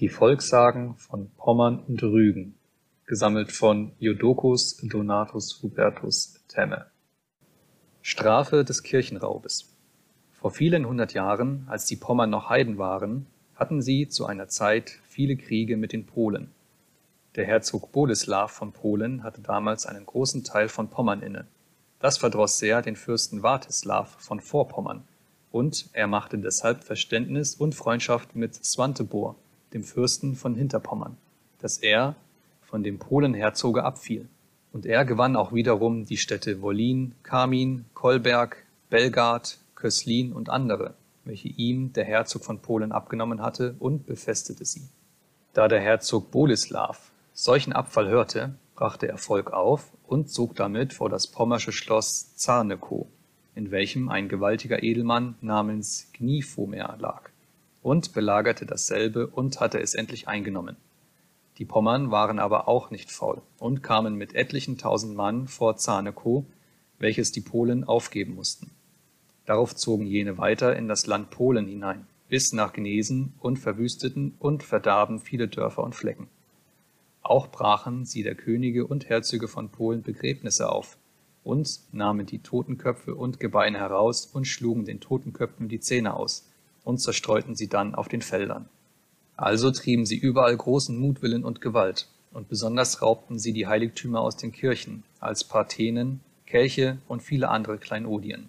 Die Volkssagen von Pommern und Rügen gesammelt von Jodocus Donatus Hubertus Temme Strafe des Kirchenraubes Vor vielen hundert Jahren, als die Pommern noch Heiden waren, hatten sie zu einer Zeit viele Kriege mit den Polen. Der Herzog Boleslaw von Polen hatte damals einen großen Teil von Pommern inne. Das verdroß sehr den Fürsten Wartislaw von Vorpommern, und er machte deshalb Verständnis und Freundschaft mit Swantebor dem Fürsten von Hinterpommern, dass er von dem Polenherzoge abfiel, und er gewann auch wiederum die Städte Wollin, Kamin, Kolberg, Belgard, Köslin und andere, welche ihm der Herzog von Polen abgenommen hatte, und befestete sie. Da der Herzog Boleslaw solchen Abfall hörte, brachte er Volk auf und zog damit vor das pommersche Schloss Zarnekow, in welchem ein gewaltiger Edelmann namens Gnifomer lag und belagerte dasselbe und hatte es endlich eingenommen. Die Pommern waren aber auch nicht faul und kamen mit etlichen tausend Mann vor Zarnekow, welches die Polen aufgeben mussten. Darauf zogen jene weiter in das Land Polen hinein, bis nach Gnesen und verwüsteten und verdarben viele Dörfer und Flecken. Auch brachen sie der Könige und Herzöge von Polen Begräbnisse auf und nahmen die Totenköpfe und Gebeine heraus und schlugen den Totenköpfen die Zähne aus, und zerstreuten sie dann auf den Feldern. Also trieben sie überall großen Mutwillen und Gewalt, und besonders raubten sie die Heiligtümer aus den Kirchen, als Parthenen, Kelche und viele andere Kleinodien.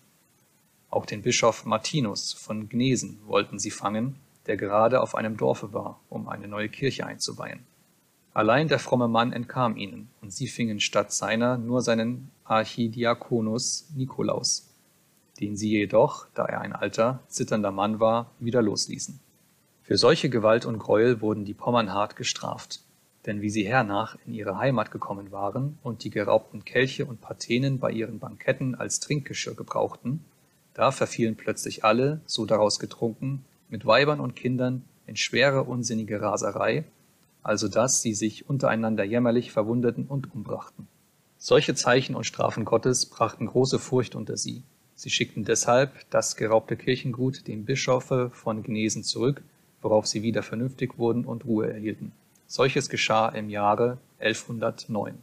Auch den Bischof Martinus von Gnesen wollten sie fangen, der gerade auf einem Dorfe war, um eine neue Kirche einzuweihen. Allein der fromme Mann entkam ihnen, und sie fingen statt seiner nur seinen Archidiakonus Nikolaus, den sie jedoch, da er ein alter, zitternder Mann war, wieder losließen. Für solche Gewalt und Gräuel wurden die Pommern hart gestraft, denn wie sie hernach in ihre Heimat gekommen waren und die geraubten Kelche und Patenen bei ihren Banketten als Trinkgeschirr gebrauchten, da verfielen plötzlich alle, so daraus getrunken, mit Weibern und Kindern in schwere unsinnige Raserei, also dass sie sich untereinander jämmerlich verwundeten und umbrachten. Solche Zeichen und Strafen Gottes brachten große Furcht unter sie, Sie schickten deshalb das geraubte Kirchengut dem Bischofe von Gnesen zurück, worauf sie wieder vernünftig wurden und Ruhe erhielten. Solches geschah im Jahre 1109